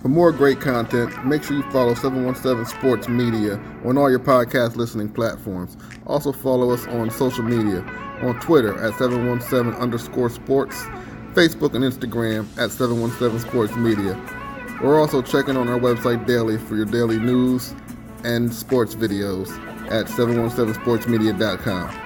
For more great content, make sure you follow 717 Sports Media on all your podcast listening platforms. Also follow us on social media on Twitter at 717 underscore sports, Facebook and Instagram at 717 Sports Media. We're also checking on our website daily for your daily news and sports videos at 717sportsmedia.com.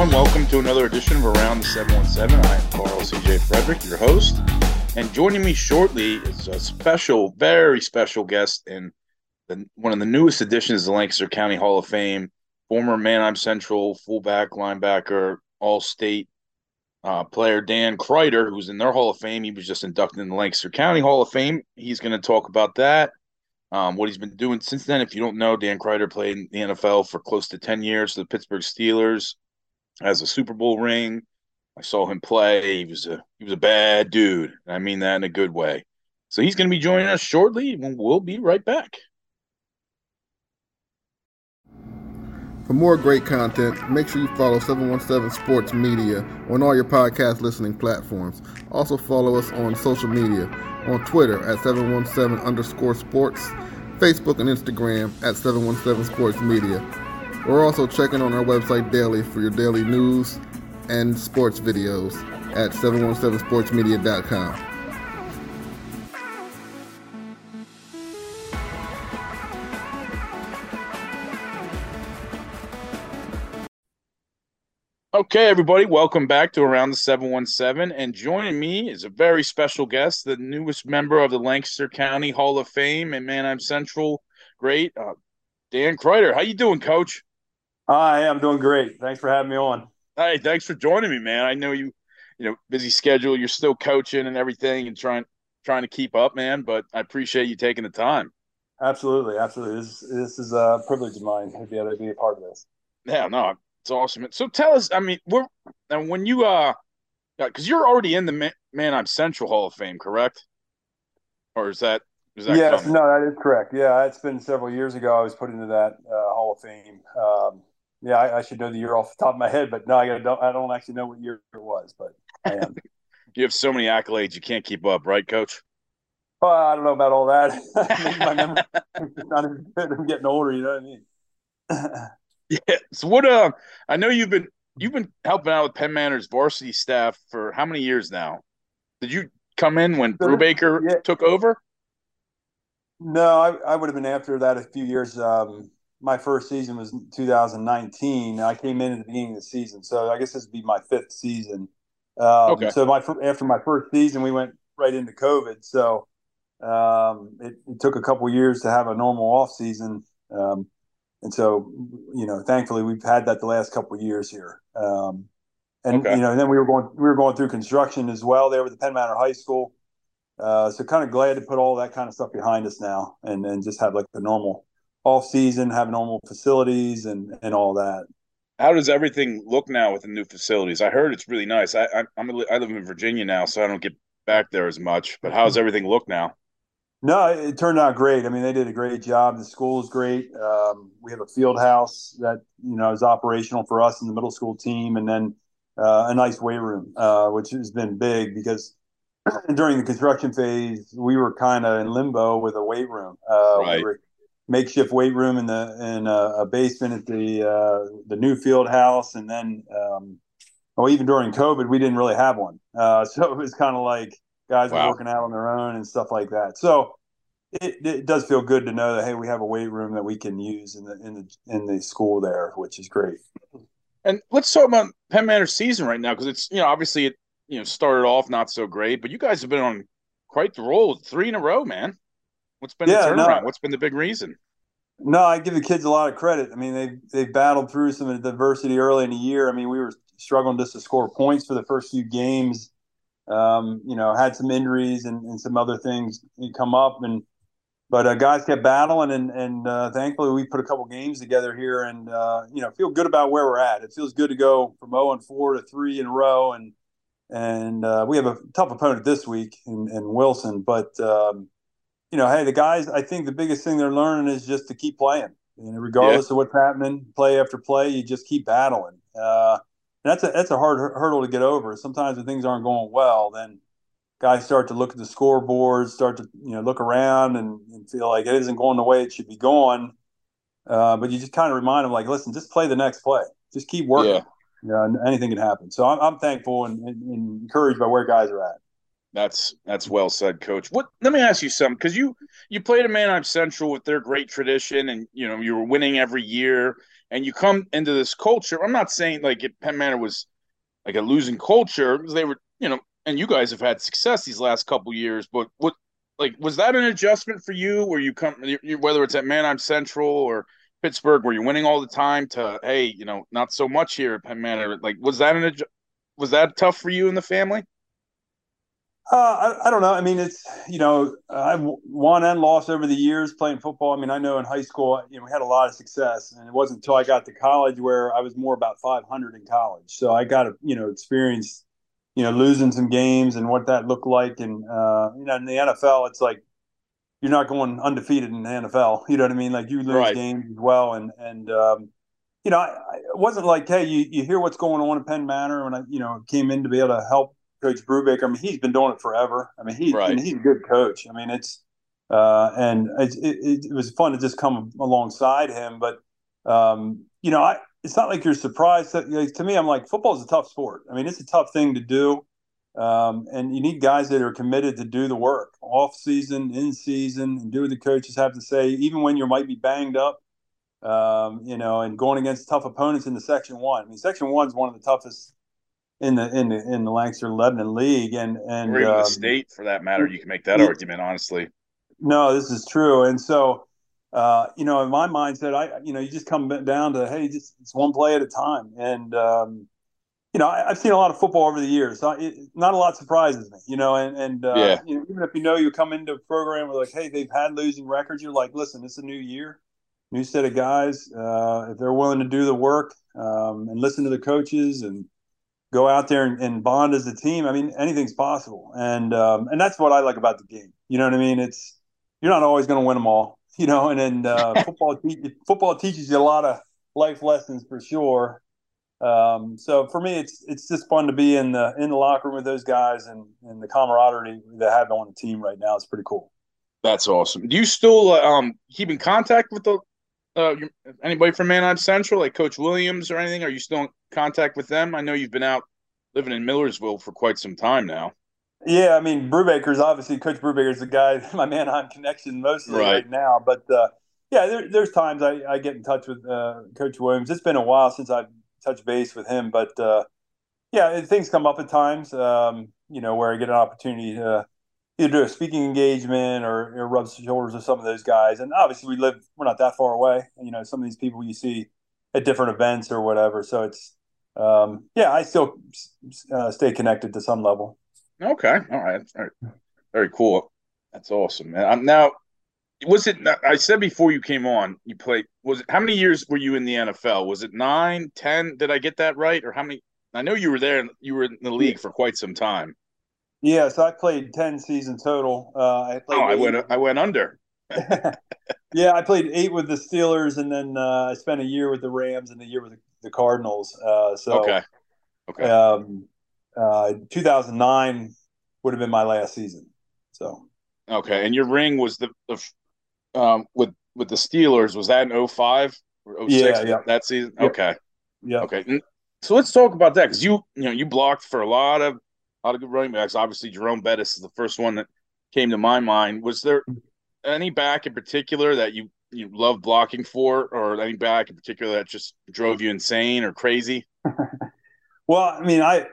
everyone. Welcome to another edition of Around the 717. I am Carl CJ Frederick, your host. And joining me shortly is a special, very special guest and one of the newest additions to the Lancaster County Hall of Fame, former Manheim Central fullback, linebacker, all state uh, player Dan Kreider, who's in their Hall of Fame. He was just inducted in the Lancaster County Hall of Fame. He's going to talk about that, um, what he's been doing since then. If you don't know, Dan Kreider played in the NFL for close to 10 years for the Pittsburgh Steelers, has a Super Bowl ring. I saw him play. He was a he was a bad dude. I mean that in a good way. So he's going to be joining us shortly. We'll be right back. For more great content, make sure you follow 717 Sports Media on all your podcast listening platforms. Also follow us on social media on Twitter at 717 underscore sports, Facebook and Instagram at 717 Sports Media. We're also checking on our website daily for your daily news and sports videos at 717sportsmedia.com. Okay, everybody, welcome back to Around the 717. And joining me is a very special guest, the newest member of the Lancaster County Hall of Fame and Manheim Central great, uh, Dan Kreider. How you doing, Coach? Hi, I'm doing great. Thanks for having me on. Hey, thanks for joining me, man. I know you, you know, busy schedule. You're still coaching and everything, and trying trying to keep up, man. But I appreciate you taking the time. Absolutely, absolutely. This this is a privilege of mine to be able to be a part of this. Yeah, no, it's awesome. So tell us, I mean, we're and when you uh, because you're already in the Man- Manheim Central Hall of Fame, correct? Or is that is that yes, coming? no, that is correct. Yeah, it's been several years ago. I was put into that uh, Hall of Fame. Um, yeah, I, I, should know the year off the top of my head, but no, I don't. I don't actually know what year it was, but I am. you have so many accolades, you can't keep up, right, Coach? Well, I don't know about all that. my memory not good. I'm getting older. You know what I mean? Yeah. So what? Uh, I know you've been you've been helping out with Penn Manor's varsity staff for how many years now? Did you come in when Brubaker yeah. took over? No, I, I would have been after that a few years. Um, my first season was 2019. I came in at the beginning of the season, so I guess this would be my fifth season. Um, okay. So my after my first season, we went right into COVID. So um, it, it, took a couple years to have a normal off season. Um, and so you know thankfully we've had that the last couple years here um, and okay. you know and then we were going we were going through construction as well there with the penn manor high school uh, so kind of glad to put all that kind of stuff behind us now and and just have like the normal off season have normal facilities and and all that how does everything look now with the new facilities i heard it's really nice i, I i'm a, i live in virginia now so i don't get back there as much but how's everything look now no, it turned out great. I mean, they did a great job. The school is great. Um, we have a field house that you know is operational for us in the middle school team, and then uh, a nice weight room, uh, which has been big because during the construction phase we were kind of in limbo with a weight room. Uh, right. We makeshift weight room in the in a, a basement at the uh, the new field house, and then um, well, even during COVID, we didn't really have one. Uh, so it was kind of like guys wow. working out on their own and stuff like that. So it, it, does feel good to know that hey, we have a weight room that we can use in the in the in the school there, which is great. And let's talk about Penn Manor season right now because it's you know obviously it you know started off not so great, but you guys have been on quite the roll, three in a row, man. What's been yeah, the turnaround? No, What's been the big reason? No, I give the kids a lot of credit. I mean, they they battled through some adversity early in the year. I mean, we were struggling just to score points for the first few games um, you know, had some injuries and, and some other things come up, and but uh, guys kept battling, and and uh, thankfully we put a couple games together here, and uh, you know, feel good about where we're at. It feels good to go from zero and four to three in a row, and and uh, we have a tough opponent this week in, in Wilson, but um, you know, hey, the guys, I think the biggest thing they're learning is just to keep playing. And regardless yeah. of what's happening, play after play, you just keep battling. Uh, that's a that's a hard hurdle to get over. Sometimes when things aren't going well, then guys start to look at the scoreboard, start to you know look around and, and feel like it isn't going the way it should be going. Uh, but you just kind of remind them, like, listen, just play the next play. Just keep working. Yeah. You know, anything can happen. So I'm, I'm thankful and, and, encouraged by where guys are at. That's that's well said, Coach. What? Let me ask you something, because you you played at Manheim Central with their great tradition, and you know you were winning every year, and you come into this culture. I'm not saying like it, Penn Manor was like a losing culture because they were, you know, and you guys have had success these last couple years. But what, like, was that an adjustment for you, where you come, whether it's at Manheim Central or Pittsburgh, where you're winning all the time, to hey, you know, not so much here at Penn Manor? Like, was that an was that tough for you and the family? Uh, I, I, don't know. I mean, it's you know, I've won and lost over the years playing football. I mean, I know in high school, you know, we had a lot of success, and it wasn't until I got to college where I was more about 500 in college. So I got to you know experience, you know, losing some games and what that looked like, and uh, you know, in the NFL, it's like you're not going undefeated in the NFL. You know what I mean? Like you lose right. games as well, and and um, you know, I, I, it wasn't like, hey, you, you hear what's going on in Penn Manor, when I you know came in to be able to help Coach Brubaker. I mean, he's been doing it forever. I mean, he right. he's a good coach. I mean, it's uh, and it, it, it, was fun to just come alongside him. But um, you know, I, it's not like you're surprised. That, like, to me, I'm like, football is a tough sport. I mean, it's a tough thing to do, um, and you need guys that are committed to do the work, off season, in season, and do what the coaches have to say, even when you might be banged up. Um, you know, and going against tough opponents in the Section One. I mean, Section One is one of the toughest in the in the in the Lancaster Lebanon League and and or even um, the state for that matter. You can make that argument honestly. No, this is true, and so uh, you know, in my mindset, I you know, you just come down to hey, just it's one play at a time, and um, you know, I, have seen a lot of football over the years. So it, not a lot surprises me, you know, and and uh, yeah. you know, even if you know you come into a program where like, hey, they've had losing records, you're like, listen, it's a new year, new set of guys. Uh, if they're willing to do the work um, and listen to the coaches and go out there and, and, bond as a team. I mean, anything's possible, and um, and that's what I like about the game. You know what I mean? It's you're not always going to win them all, you know. And then uh, football te- football teaches you a lot of life lessons for sure. Um, so for me, it's it's just fun to be in the in the locker room with those guys and and the camaraderie they have on the team right now. It's pretty cool. That's awesome. Do you still uh, um, keep in contact with the uh, anybody from Manheim Central, like Coach Williams or anything? Are you still in contact with them? I know you've been out living in Millersville for quite some time now. Yeah, I mean Brubaker's obviously Coach Brubaker's the guy, my Manheim connection mostly right, right now. But uh, yeah, there, there's times I, I, get in touch with uh, Coach Williams. It's been a while since I've touched base with him, but uh, yeah, things come up at times. Um, you know, where I get an opportunity to either do a speaking engagement or, or rub shoulders with some of those guys. And obviously, we live we're not that far away. You know, some of these people you see at different events or whatever. So it's um, yeah, I still uh, stay connected to some level. Okay, all right, all right. very cool. That's awesome, man. I'm now. Was it? I said before you came on, you played. Was it? How many years were you in the NFL? Was it nine, ten? Did I get that right? Or how many? I know you were there. You were in the league for quite some time. Yeah, so I played ten seasons total. Uh, I played. Oh, I went. I went under. yeah, I played eight with the Steelers, and then uh, I spent a year with the Rams and a year with the, the Cardinals. Uh, so okay, okay. Um, uh, 2009 would have been my last season. So okay, and your ring was the, the um, with with the Steelers was that in 05 or 06 yeah, yeah. that season? Okay, yeah, okay. So let's talk about that because you you know you blocked for a lot of a lot of good running backs. Obviously, Jerome Bettis is the first one that came to my mind. Was there any back in particular that you you love blocking for, or any back in particular that just drove you insane or crazy? well, I mean, I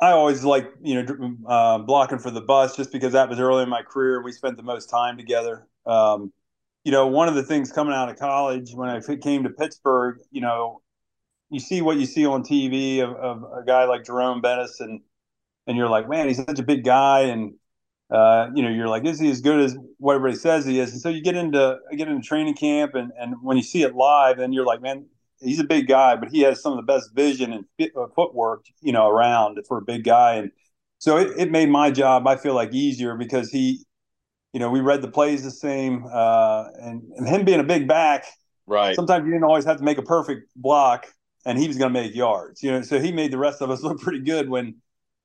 I always like you know uh, blocking for the bus just because that was early in my career. We spent the most time together. Um, you know, one of the things coming out of college when I came to Pittsburgh, you know, you see what you see on TV of, of a guy like Jerome Bettis and and you're like, man, he's such a big guy, and uh, you know, you're like, is he as good as what everybody says he is? And so you get into get into training camp, and and when you see it live, then you're like, man, he's a big guy, but he has some of the best vision and fit, uh, footwork, you know, around for a big guy, and so it, it made my job, I feel like, easier because he, you know, we read the plays the same, uh, and and him being a big back, Right. Sometimes you didn't always have to make a perfect block, and he was going to make yards. You know, so he made the rest of us look pretty good when,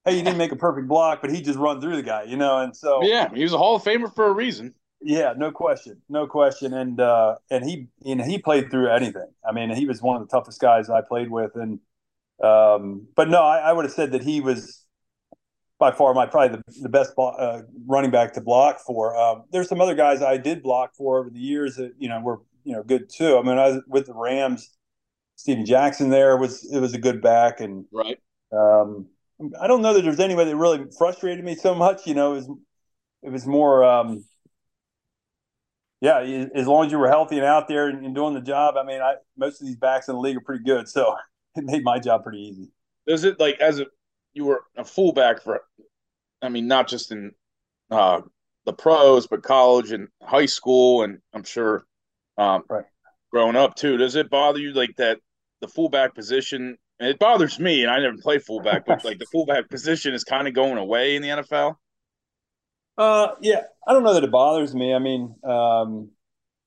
hey, you didn't make a perfect block, but he just run through the guy. You know, and so yeah, he was a Hall of Famer for a reason. Yeah, no question, no question, and uh, and he you know he played through anything. I mean, he was one of the toughest guys I played with, and um, but no, I, I would have said that he was by far my probably the, the best uh, running back to block for. Um, there's some other guys I did block for over the years that you know were you know good too. I mean, I was with the Rams. Steven Jackson there was it was a good back, and right. Um, I don't know that there's anybody that really frustrated me so much. You know, it was it was more. Um, yeah, as long as you were healthy and out there and, doing the job, I mean, I most of these backs in the league are pretty good, so it made my job pretty easy. Does it like as a you were a fullback for, I mean, not just in uh, the pros, but college and high school, and I'm sure um, right. growing up too. Does it bother you like that the fullback position? It bothers me, and I never played fullback, but like the fullback position is kind of going away in the NFL. Uh, yeah, I don't know that it bothers me. I mean, um,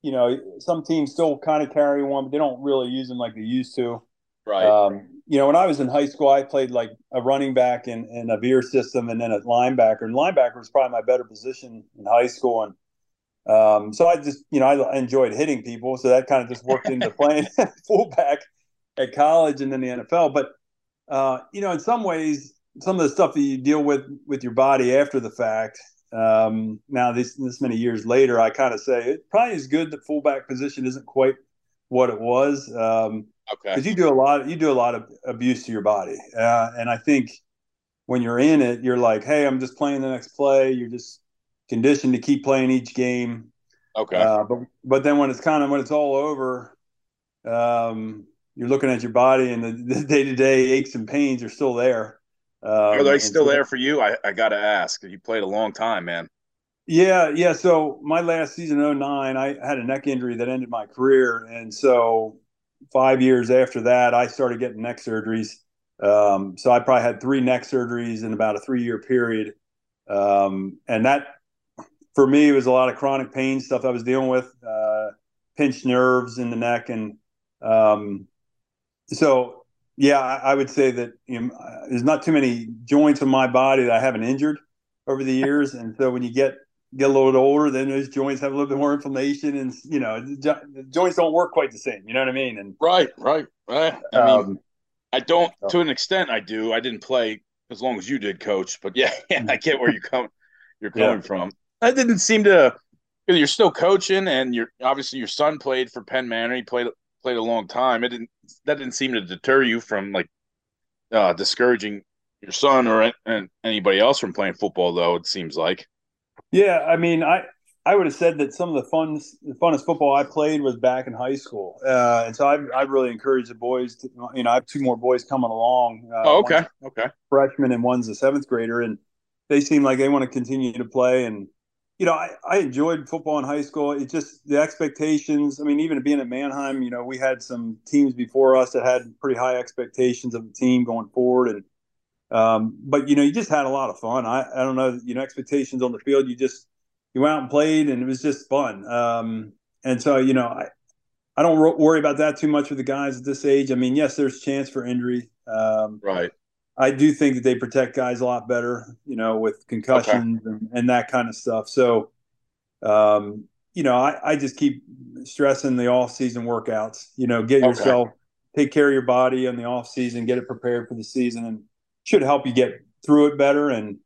you know, some teams still kind of carry one, but they don't really use them like they used to. Right. Um, you know, when I was in high school, I played like a running back in, in a veer system and then a linebacker. And linebacker was probably my better position in high school. And um, so I just, you know, I enjoyed hitting people. So that kind of just worked into playing fullback at college and then the NFL. But, uh, you know, in some ways, some of the stuff that you deal with with your body after the fact um, now, this this many years later, I kind of say it probably is good that fullback position isn't quite what it was. Um, okay. Because you do a lot, you do a lot of abuse to your body, uh, and I think when you're in it, you're like, hey, I'm just playing the next play. You're just conditioned to keep playing each game. Okay. Uh, but but then when it's kind of when it's all over, um, you're looking at your body, and the day to day aches and pains are still there. Um, Are they still so, there for you? I, I got to ask. You played a long time, man. Yeah, yeah. So my last season, 09, I had a neck injury that ended my career, and so five years after that, I started getting neck surgeries. Um, so I probably had three neck surgeries in about a three-year period, um, and that for me was a lot of chronic pain stuff I was dealing with, uh, pinched nerves in the neck, and um, so yeah, I, I would say that you know, there's not too many joints in my body that I haven't injured over the years, and so when you get get a little bit older, then those joints have a little bit more inflammation, and you know the joints don't work quite the same. You know what I mean? And right, right, right. I mean, um, I don't to an extent. I do. I didn't play as long as you did, Coach. But yeah, yeah I get where you come you're coming yeah. from. I didn't seem to. You're still coaching, and you're obviously your son played for Penn Manor. He played played a long time. It didn't that didn't seem to deter you from like uh, discouraging your son or and anybody else from playing football, though. It seems like. Yeah, I mean, I I would have said that some of the fun the funnest football I played was back in high school, uh, and so I I really encourage the boys. To, you know, I have two more boys coming along. Uh, oh, okay, okay. Freshman and one's a seventh grader, and they seem like they want to continue to play and you know, I, I enjoyed football in high school. It just the expectations. I mean, even being at Manheim, you know, we had some teams before us that had pretty high expectations of the team going forward, and um, but you know, you just had a lot of fun. I, I don't know, you know, expectations on the field. You just you went out and played, and it was just fun. Um, and so, you know, I I don't worry about that too much with the guys at this age. I mean, yes, there's chance for injury. Um, right. I do think that they protect guys a lot better, you know, with concussions okay. and, and, that kind of stuff. So, um, you know, I, I, just keep stressing the off season workouts, you know, get yourself, take care of your body in the off season, get it prepared for the season and should help you get through it better. And,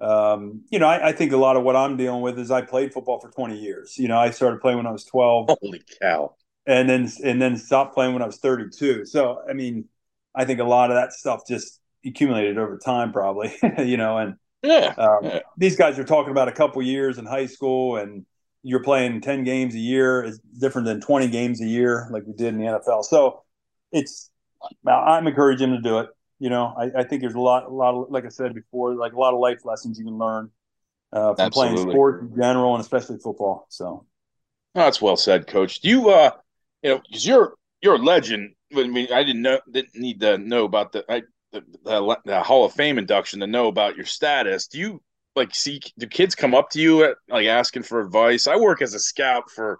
um, you know, I, I, think a lot of what I'm dealing with is I played football for 20 years. You know, I started playing when I was 12. Holy cow. And then, and then stopped playing when I was 32. So, I mean, I think a lot of that stuff just accumulated over time, probably. you know, and yeah, um, yeah, these guys are talking about a couple years in high school, and you're playing ten games a year is different than twenty games a year like we did in the NFL. So it's I'm encouraging them to do it. You know, I, I, think there's a lot, a lot of, like I said before, like a lot of life lessons you can learn uh, from Absolutely. playing sports in general and especially football. So, that's well said, Coach. Do you, uh, you know, because you're you're a legend. I mean, I didn't know, didn't need to know about the. I the, the, the Hall of Fame induction to know about your status. Do you like see do kids come up to you at like asking for advice? I work as a scout for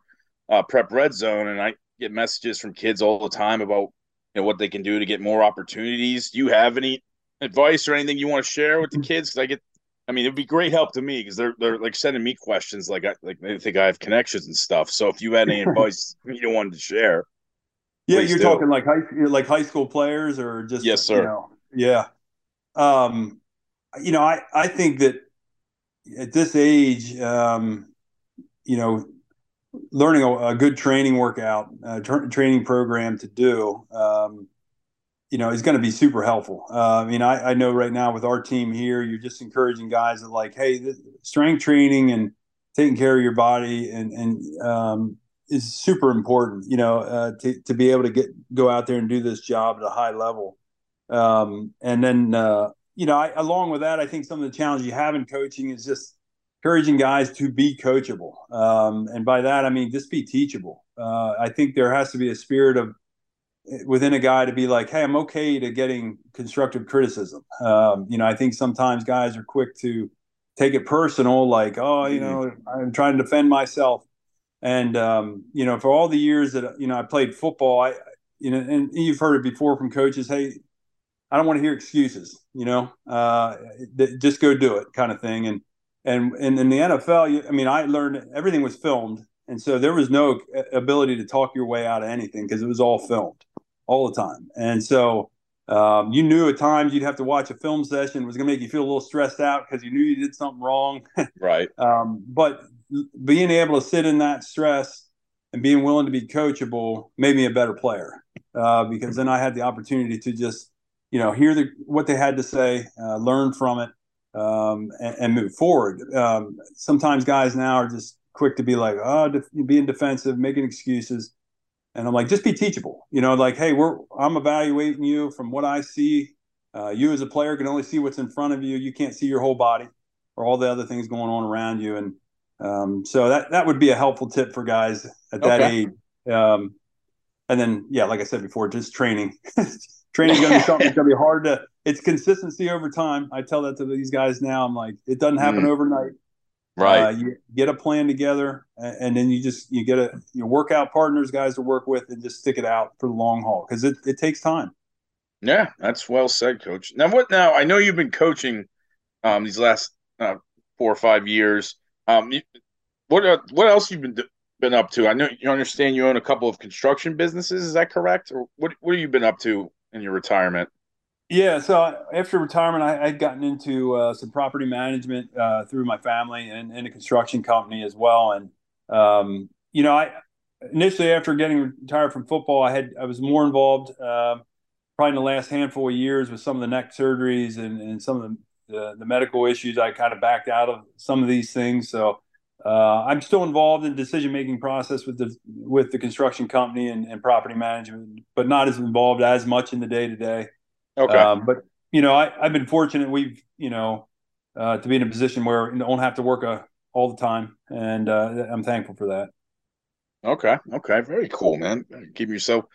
uh, Prep Red Zone, and I get messages from kids all the time about you know what they can do to get more opportunities. Do you have any advice or anything you want to share with the mm. kids? Because I get, I mean, it'd be great help to me because they're they're like sending me questions like I like they think I have connections and stuff. So if you had any advice you wanted to share, yeah, you're do. talking like high like high school players or just yes, sir. You know, yeah, um, you know, I I think that at this age, um, you know, learning a, a good training workout, tra- training program to do, um, you know, is going to be super helpful. Uh, I mean, I, I, know right now with our team here, you're just encouraging guys that like, hey, this, strength training and taking care of your body and and um, is super important. You know, uh, to to be able to get go out there and do this job at a high level. Um, and then, uh, you know, I, along with that, I think some of the challenges you have in coaching is just encouraging guys to be coachable. Um, and by that, I mean just be teachable. Uh, I think there has to be a spirit of within a guy to be like, hey, I'm okay to getting constructive criticism. Um, you know, I think sometimes guys are quick to take it personal, like, oh, you know, I'm trying to defend myself. And um, you know, for all the years that you know I played football, I you know, and you've heard it before from coaches, hey, I don't want to hear excuses. You know, uh, just go do it, kind of thing. And and and in the NFL, I mean, I learned everything was filmed, and so there was no ability to talk your way out of anything because it was all filmed all the time. And so um, you knew at times you'd have to watch a film session it was going to make you feel a little stressed out because you knew you did something wrong. right. Um, but being able to sit in that stress and being willing to be coachable made me a better player uh, because then I had the opportunity to just you know hear the, what they had to say, uh, learn from it, um, and, and, move forward. Um, sometimes guys now are just quick to be like, oh, de- being defensive, making excuses. And I'm like, just be teachable. You know, like, hey, we're I'm evaluating you from what I see. Uh, you as a player can only see what's in front of you. You can't see your whole body or all the other things going on around you. And um, so that that would be a helpful tip for guys at that okay. age. Um, and then, yeah, like I said before, just training. training is going to be something that's going to be hard to. It's consistency over time. I tell that to these guys now. I'm like, it doesn't happen mm. overnight. Right. Uh, you get a plan together, and then you just you get a you workout partners, guys to work with, and just stick it out for the long haul because it, it takes time. Yeah, that's well said, Coach. Now, what? Now I know you've been coaching um, these last uh, four or five years. Um, what uh, what else you've been been up to? I know you understand you own a couple of construction businesses. Is that correct, or what? What have you been up to in your retirement? Yeah, so after retirement, I had gotten into uh, some property management uh, through my family and, and, a construction company as well. And um, you know, I initially after getting retired from football, I had I was more involved uh, probably in the last handful of years with some of the neck surgeries and, and some of the, the, the medical issues. I kind of backed out of some of these things, so uh, I'm still involved in decision making process with the with the construction company and, and property management, but not as involved as much in the day to day. Okay. Um, but you know, I, have been fortunate. We've you know uh, to be in a position where you don't have to work a, uh, all the time, and uh, I'm thankful for that. Okay. Okay. Very cool, man. Keep yourself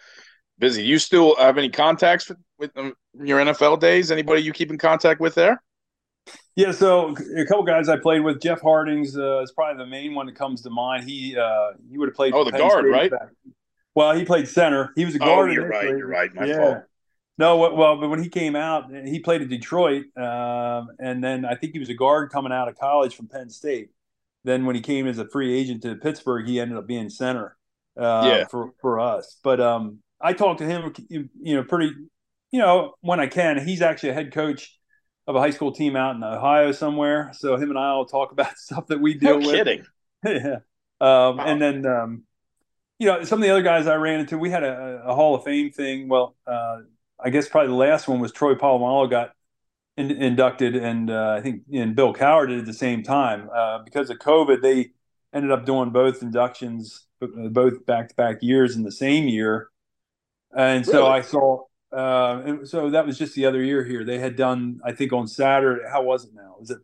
busy. You still have any contacts with, with um, your NFL days? Anybody you keep in contact with there? Yeah, so a couple guys I played with. Jeff Hartings uh, is probably the main one that comes to mind. He uh, he would have played. Oh, the guard, State right? Back. Well, he played center. He was a guard. Oh, you're right. You're right. My yeah. fault. No, well, but when he came out, he played at Detroit, um, and then I think he was a guard coming out of college from Penn State. Then when he came as a free agent to Pittsburgh, he ended up being center uh, yeah. for for us. But um, I talked to him, you know, pretty, you know, when I can. He's actually a head coach of a high school team out in Ohio somewhere. So him and I will talk about stuff that we deal no with. Kidding. yeah. Um, wow. And then, um, you know, some of the other guys I ran into, we had a, a Hall of Fame thing. Well, uh, I guess probably the last one was Troy Polamalu got in, inducted, and uh, I think and Bill Cowher did at the same time. Uh, because of COVID, they ended up doing both inductions, both back to back years in the same year. And really? so I saw, uh, and so that was just the other year here. They had done, I think, on Saturday. How was it now? Was it?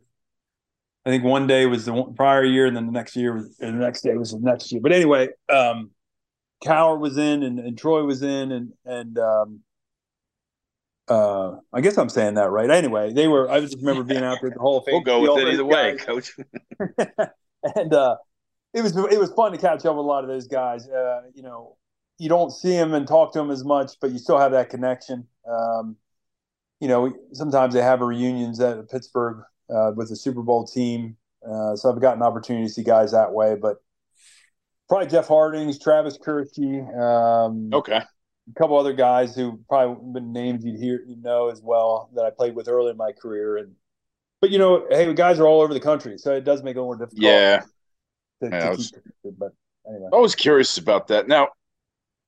I think one day was the prior year, and then the next year, was, and the next day was the next year. But anyway, um, Cowher was in, and, and Troy was in, and and um, uh, I guess I'm saying that right. Anyway, they were. I just remember being out there at the Hall of Fame. We'll go with it either way, Coach. and uh, it was it was fun to catch up with a lot of those guys. Uh, you know, you don't see him and talk to him as much, but you still have that connection. Um, you know, sometimes they have reunions at Pittsburgh uh, with the Super Bowl team. Uh, so I've gotten opportunity to see guys that way, but probably Jeff Hartings, Travis Kirschke. Um, okay. A couple other guys who probably been names you'd hear, you know, as well that I played with early in my career. And, but you know, hey, guys are all over the country, so it does make it more difficult. Yeah. To, yeah to I, was, but anyway. I was curious about that. Now,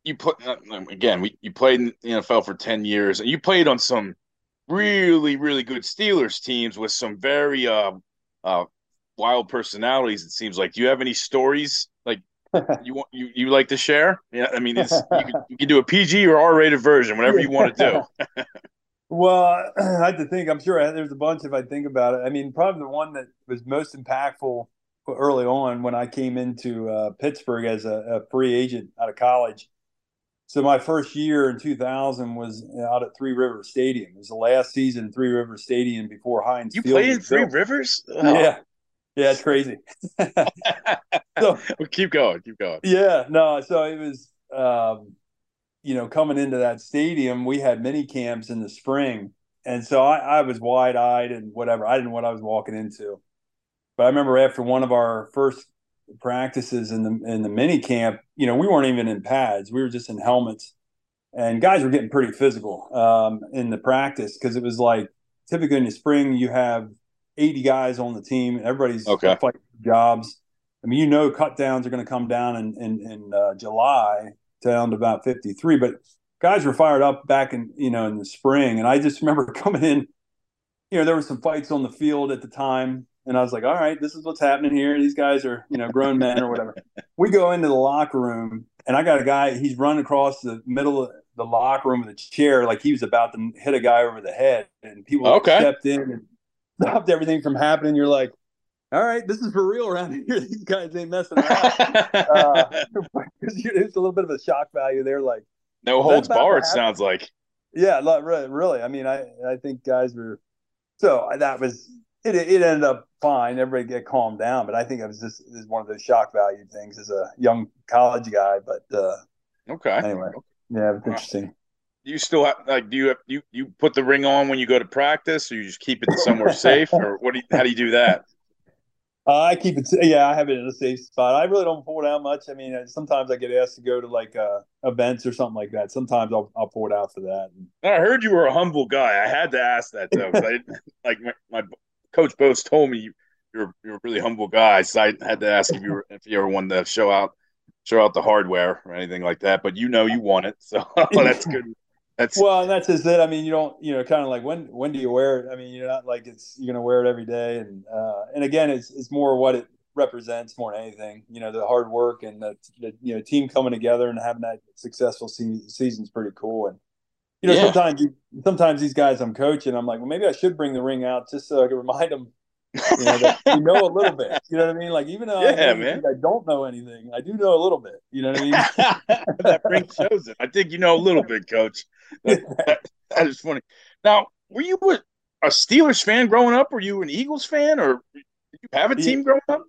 you put uh, again. We you played in the NFL for ten years, and you played on some really, really good Steelers teams with some very uh, uh, wild personalities. It seems like. Do you have any stories like you want you, you like to share? Yeah, I mean, it's, you, can, you can do a PG or R rated version, whatever you want to do. well, I have to think. I'm sure there's a bunch if I think about it. I mean, probably the one that was most impactful early on when I came into uh, Pittsburgh as a, a, free agent out of college. So my first year in 2000 was out at Three River Stadium. It was the last season Three River Stadium before Heinz. You Field played in Three. Rivers? Oh. Yeah, yeah, it's crazy. so well, keep going, keep going. Yeah, no, so it was, um, you know, coming into that stadium, we had mini camps in the spring, and so I, I was wide eyed and whatever. I didn't know what I was walking into, but I remember after one of our first practices in the in the mini camp, you know, we weren't even in pads; we were just in helmets, and guys were getting pretty physical um, in the practice because it was like typically in the spring you have 80 guys on the team. And everybody's okay. fighting jobs. I mean, you know, cut downs are going to come down in in, in uh, July down to about 53, but guys were fired up back in you know in the spring, and I just remember coming in. You know, there were some fights on the field at the time, and I was like, "All right, this is what's happening here. These guys are you know grown men or whatever." we go into the locker room, and I got a guy. He's running across the middle of the locker room with a chair, like he was about to hit a guy over the head, and people okay. stepped in and stopped everything from happening. You're like, all right, this is for real around here. These guys ain't messing around. uh, it's a little bit of a shock value there. Like, no holds barred. Sounds like. Yeah, really, really. I mean, I I think guys were so that was it. It ended up fine. Everybody get calmed down, but I think it was just one of those shock value things as a young college guy. But uh, okay, anyway, yeah, it's interesting Do you still have like do you have, you you put the ring on when you go to practice, or you just keep it somewhere safe, or what? Do you, how do you do that? Uh, I keep it. Yeah, I have it in a safe spot. I really don't pull it out much. I mean, sometimes I get asked to go to like uh, events or something like that. Sometimes I'll I'll pull it out for that. I heard you were a humble guy. I had to ask that though. I, like my, my coach Bose told me you, you're you're a really humble guy, so I had to ask if you were if you ever wanted to show out show out the hardware or anything like that. But you know you want it, so that's good. That's well, and that's just it. I mean, you don't, you know, kind of like when when do you wear it? I mean, you're not like it's you're gonna wear it every day, and uh, and again, it's it's more what it represents more than anything. You know, the hard work and the, the you know team coming together and having that successful se- season is pretty cool. And you know, yeah. sometimes sometimes these guys I'm coaching, I'm like, well, maybe I should bring the ring out just so I can remind them. You know, that you know a little bit. You know what I mean? Like even though yeah, I, man. I don't know anything, I do know a little bit. You know what I mean? that ring shows it. I think you know a little bit, Coach. That, that, that is funny. Now, were you a Steelers fan growing up? Were you an Eagles fan, or did you have a team yeah. growing up?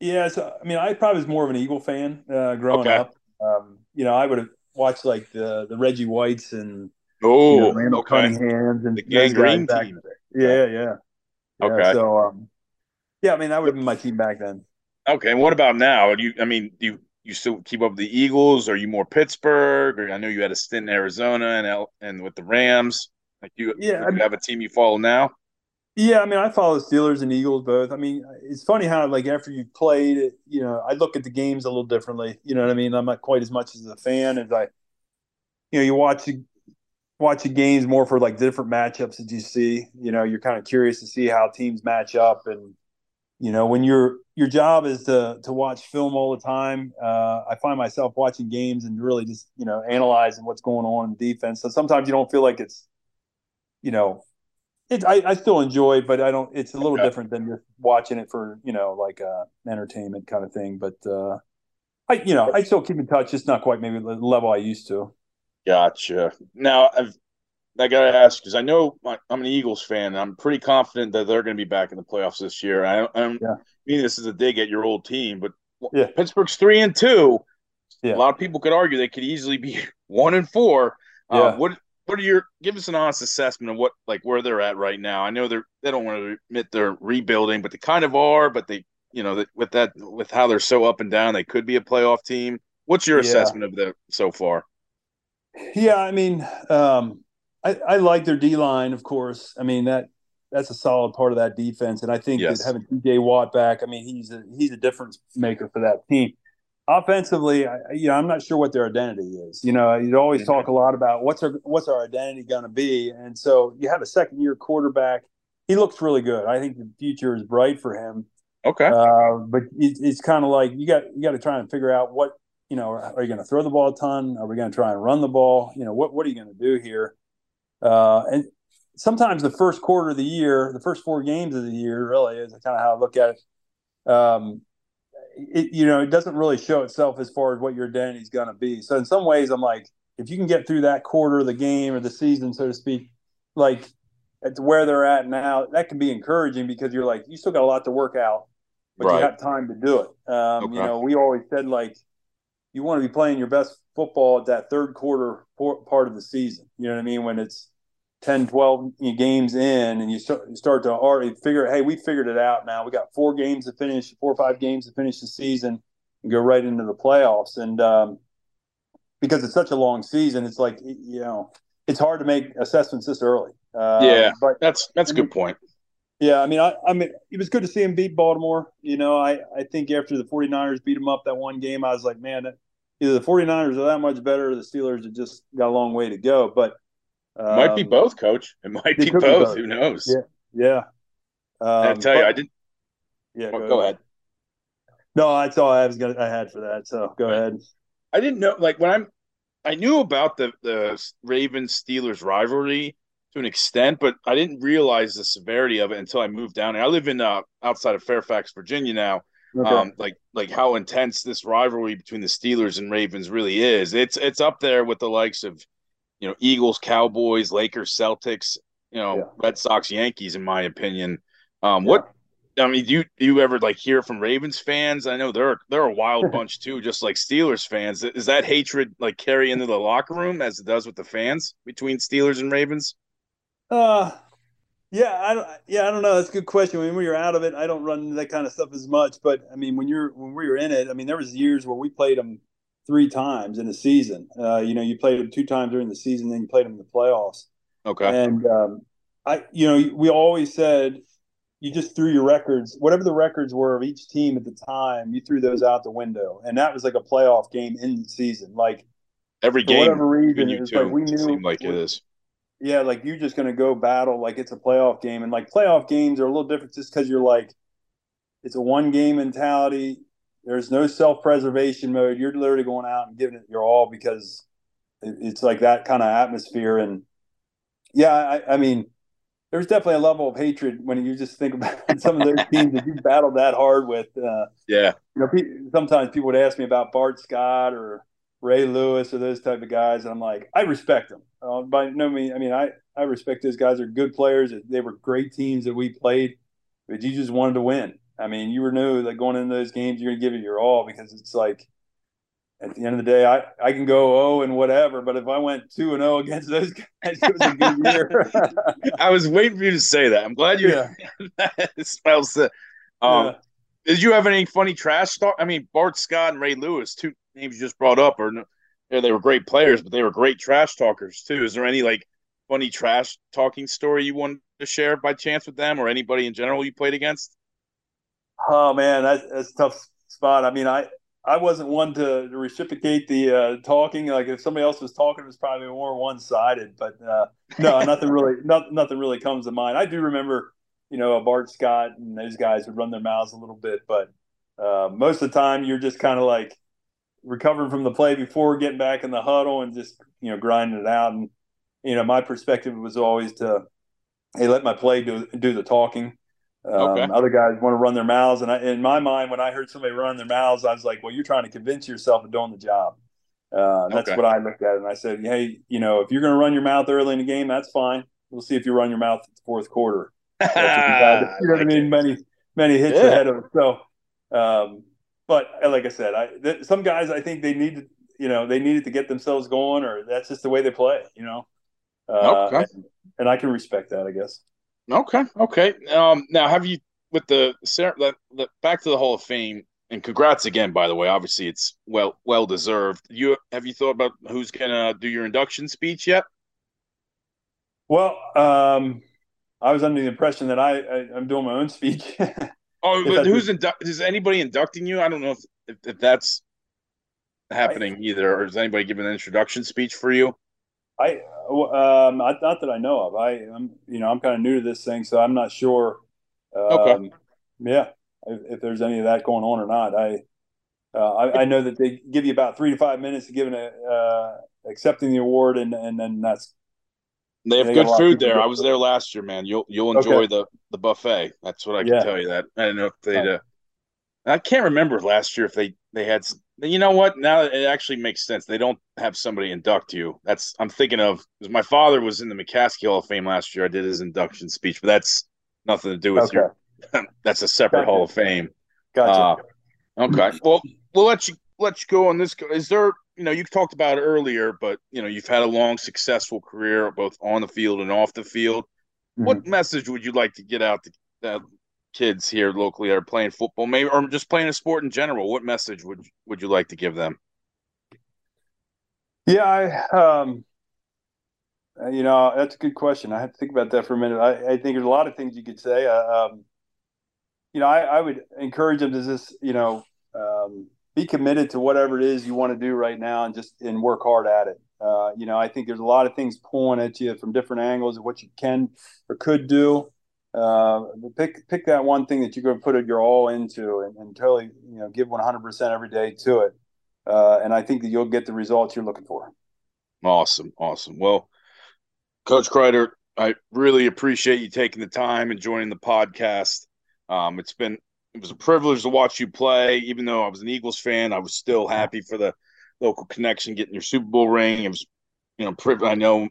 Yeah, so I mean, I probably was more of an Eagle fan uh, growing okay. up. Um, you know, I would have watched like the the Reggie Whites and oh, you know, Randall okay. Cunninghams and the Gang Green team. Yeah, yeah, yeah. Okay. So, um, yeah, I mean, that would have been my team back then. Okay, and what about now? Do you? I mean, do you you still keep up with the Eagles? Or are you more Pittsburgh? Or I know you had a stint in Arizona and L- and with the Rams. Like you, yeah, you I mean, have a team you follow now. Yeah, I mean, I follow the Steelers and Eagles both. I mean, it's funny how like after you've played you know, I look at the games a little differently. You know what I mean? I'm not quite as much as a fan as I, you know, you watch watch the games more for like different matchups that you see. You know, you're kind of curious to see how teams match up and you know when your your job is to to watch film all the time uh, i find myself watching games and really just you know analyzing what's going on in defense so sometimes you don't feel like it's you know it, I, I still enjoy it but i don't it's a little okay. different than just watching it for you know like uh entertainment kind of thing but uh i you know i still keep in touch It's not quite maybe the level i used to gotcha now i've I got to ask because I know my, I'm an Eagles fan. I'm pretty confident that they're going to be back in the playoffs this year. I, I'm yeah. mean this is a dig at your old team, but yeah. Pittsburgh's three and two. yeah. a lot of people could argue they could easily be one and four. Um, yeah. Um, what what are your give us an honest assessment of what like where they're at right now? I know they're they don't want to admit they're rebuilding, but they kind of are. But they you know that with that with how they're so up and down, they could be a playoff team. What's your yeah. assessment of them so far? Yeah, I mean, um, I, I like their D line, of course. I mean that that's a solid part of that defense, and I think yes. that having TJ Watt back, I mean, he's a he's a difference maker for that team. Offensively, I, you know, I'm not sure what their identity is. You know, you always talk a lot about what's our what's our identity going to be, and so you have a second year quarterback. He looks really good. I think the future is bright for him. Okay, uh, but it, it's kind of like you got you got to try and figure out what you know. Are you going to throw the ball a ton? Are we going to try and run the ball? You know, what what are you going to do here? Uh, and sometimes the first quarter of the year, the first four games of the year, really is kind of how I look at it. Um, it, you know, it doesn't really show itself as far as what your identity is going to be. So in some ways, I'm like, if you can get through that quarter of the game or the season, so to speak, like at where they're at now, that can be encouraging because you're like, you still got a lot to work out, but right. you have time to do it. Um, okay. You know, we always said like, you want to be playing your best football at that third quarter part of the season. You know what I mean? When it's 10, 12 games in and you start, you start to already figure, hey, we figured it out now. We got four games to finish, four or five games to finish the season and go right into the playoffs. And um, because it's such a long season, it's like, you know, it's hard to make assessments this early. Uh, yeah, but that's that's a good point. Yeah, I mean, I, I mean, it was good to see him beat Baltimore. You know, I, I think after the 49ers beat him up that one game, I was like, man, either the 49ers are that much better or the Steelers have just got a long way to go. But um, might be um, both, Coach. It might be both. be both. Who knows? Yeah, yeah. Um, I tell but, you, I didn't. Yeah, oh, go, go ahead. ahead. No, that's all I was gonna. I had for that. So go ahead. I didn't know. Like when I'm, I knew about the the Ravens Steelers rivalry to an extent, but I didn't realize the severity of it until I moved down here. I live in uh, outside of Fairfax, Virginia now. Okay. Um, like like how intense this rivalry between the Steelers and Ravens really is. It's it's up there with the likes of you know, Eagles, Cowboys, Lakers, Celtics, you know, yeah. Red Sox, Yankees, in my opinion. Um, yeah. what I mean, do you do you ever like hear from Ravens fans? I know they're they're a wild bunch too, just like Steelers fans. Is that hatred like carry into the locker room as it does with the fans between Steelers and Ravens? Uh yeah, I don't yeah, I don't know. That's a good question. I mean, when you're out of it, I don't run that kind of stuff as much. But I mean, when you're when we were in it, I mean, there was years where we played them three times in a season. Uh, you know, you played them two times during the season, then you played them in the playoffs. Okay. And um, I, you know, we always said you just threw your records, whatever the records were of each team at the time, you threw those out the window, and that was like a playoff game in the season. Like every game, whatever reason, it was like we knew like it is. Yeah, like you're just going to go battle like it's a playoff game, and like playoff games are a little different just because you're like it's a one game mentality there's no self preservation mode. You're literally going out and giving it your all because it's like that kind of atmosphere. And yeah, I, I mean, there's definitely a level of hatred when you just think about some of those teams that you battled that hard with. Uh, yeah, you know, pe- sometimes people would ask me about Bart Scott or Ray Lewis or those type of guys, and I'm like, I respect them. Uh, by no means, I mean, I I respect those guys. They're good players. They were great teams that we played, but you just wanted to win. I mean, you were knew that going into those games, you're going to give it your all because it's like at the end of the day, I, I can go oh and whatever, but if I went two and zero oh against those guys, it was a good year. I was waiting for you to say that. I'm glad you. Yeah. spells Um, yeah. Did you have any funny trash talk? I mean, Bart Scott and Ray Lewis, two names you just brought up, or yeah, they were great players, but they were great trash talkers too. Is there any like funny trash talking story you wanted to share by chance with them, or anybody in general you played against? Oh man, that's, that's a tough spot. I mean, I I wasn't one to, to reciprocate the uh, talking. Like if somebody else was talking, it was probably more one sided. But uh, no, nothing really, not, nothing really comes to mind. I do remember, you know, Bart Scott and those guys would run their mouths a little bit, but uh, most of the time you're just kind of like recovering from the play before getting back in the huddle and just you know grinding it out. And you know, my perspective was always to hey, let my play do do the talking. Um, okay. Other guys want to run their mouths, and I, in my mind, when I heard somebody run their mouths, I was like, "Well, you're trying to convince yourself of doing the job." Uh, that's what I looked at, and I said, "Hey, you know, if you're going to run your mouth early in the game, that's fine. We'll see if you run your mouth at the fourth quarter." you know what I mean? Many many hits yeah. ahead of it. So, um, but like I said, I th- some guys I think they need you know they needed to get themselves going, or that's just the way they play. You know. Uh, okay. And, and, I can respect that, I guess. Okay. Okay. Um, now, have you with the, the, the back to the Hall of Fame? And congrats again, by the way. Obviously, it's well well deserved. You have you thought about who's gonna do your induction speech yet? Well, um, I was under the impression that I, I am doing my own speech. oh, but who's indu- is anybody inducting you? I don't know if if, if that's happening I, either, or is anybody giving an introduction speech for you? I um, not that I know of. I, I'm you know I'm kind of new to this thing, so I'm not sure. Um, okay. Yeah, if, if, there's any of that going on or not, I, uh, I, I know that they give you about three to five minutes to give an uh, accepting the award, and and then that's they have good food there. I was there last year, man. You'll you'll enjoy okay. the the buffet. That's what I can yeah. tell you. That I don't know if they. Uh, I can't remember last year if they they had. You know what? Now it actually makes sense. They don't have somebody induct you. That's I'm thinking of because my father was in the McCaskey Hall of Fame last year. I did his induction speech, but that's nothing to do with okay. your. that's a separate gotcha. Hall of Fame. Gotcha. Uh, okay. Well, we'll let you let you go on this. Is there you know, you talked about it earlier, but you know, you've had a long, successful career both on the field and off the field. Mm-hmm. What message would you like to get out to uh, kids here locally that are playing football, maybe, or just playing a sport in general? What message would would you like to give them? Yeah, I, um, you know, that's a good question. I have to think about that for a minute. I, I think there's a lot of things you could say. Uh, um, you know, I, I, would encourage them to just, you know, um, be committed to whatever it is you want to do right now and just and work hard at it. Uh, you know, I think there's a lot of things pulling at you from different angles of what you can or could do. Uh, pick pick that one thing that you're going to put your all into and, and totally you know give 100% every day to it. Uh, and I think that you'll get the results you're looking for. Awesome, awesome. Well, Coach Kreider, I really appreciate you taking the time and joining the podcast. Um, it's been it was a privilege to watch you play. Even though I was an Eagles fan, I was still happy for the local connection, getting your Super Bowl ring. It was, you know, priv- I know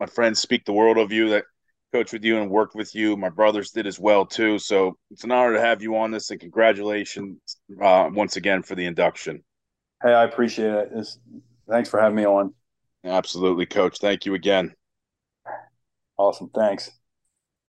my friends speak the world of you that coach with you and worked with you. My brothers did as well too. So it's an honor to have you on this, and congratulations uh, once again for the induction. Hey, I appreciate it. It's, thanks for having me on. Absolutely, coach. Thank you again. Awesome. Thanks.